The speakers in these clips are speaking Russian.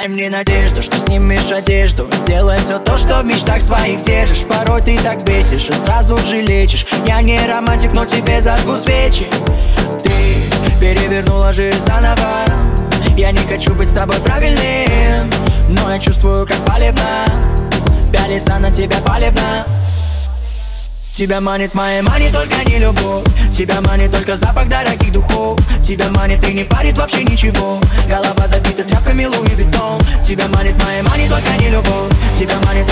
Дай мне надежду, что снимешь одежду. Сделай все то, что в мечтах своих держишь. Порой ты так бесишь и сразу же лечишь. Я не романтик, но тебе зажгу свечи. Ты перевернула жизнь заново. Я не хочу быть с тобой правильным Но я чувствую, как палевно Пялится на тебя палевно Тебя манит моя мани, только не любовь. Тебя манит только запах дорогих духов. Тебя манит и не парит вообще ничего. Голова забита тряпками Луи Виттон Тебя манит моя мани, только не любовь. Тебя манит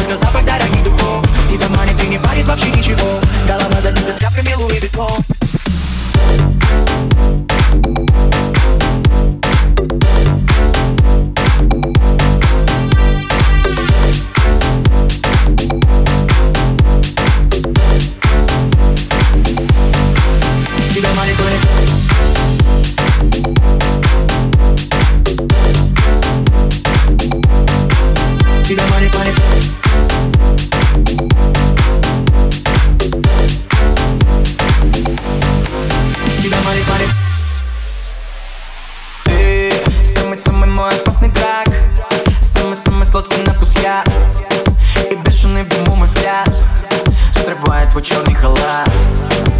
Твой черный халат.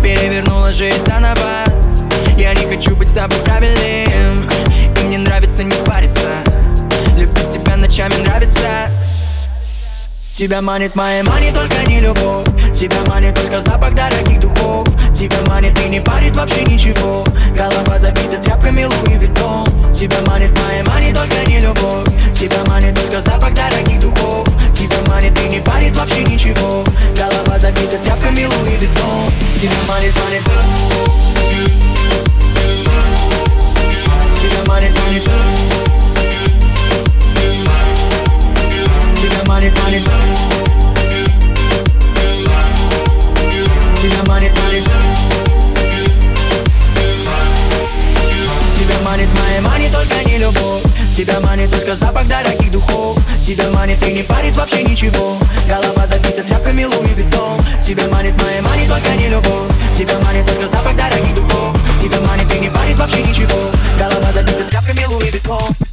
Перевернула жизнь заново. Я не хочу быть с тобой правильным. И мне нравится не париться. Любить тебя ночами нравится. Тебя манит моя мани, только не любовь. Тебя манит только запах дорогих духов. Тебя манит и не парит вообще ничего. Голова забита Тебя манит только запах дорогих духов. Тебя манит и не парит вообще ничего. Голова забита тряпками Louis Vuitton. Тебя манит моя money, только не любовь. Тебя манит только запах дорогих духов. Тебя манит и не парит вообще ничего. Голова забита тряпками Louis Vuitton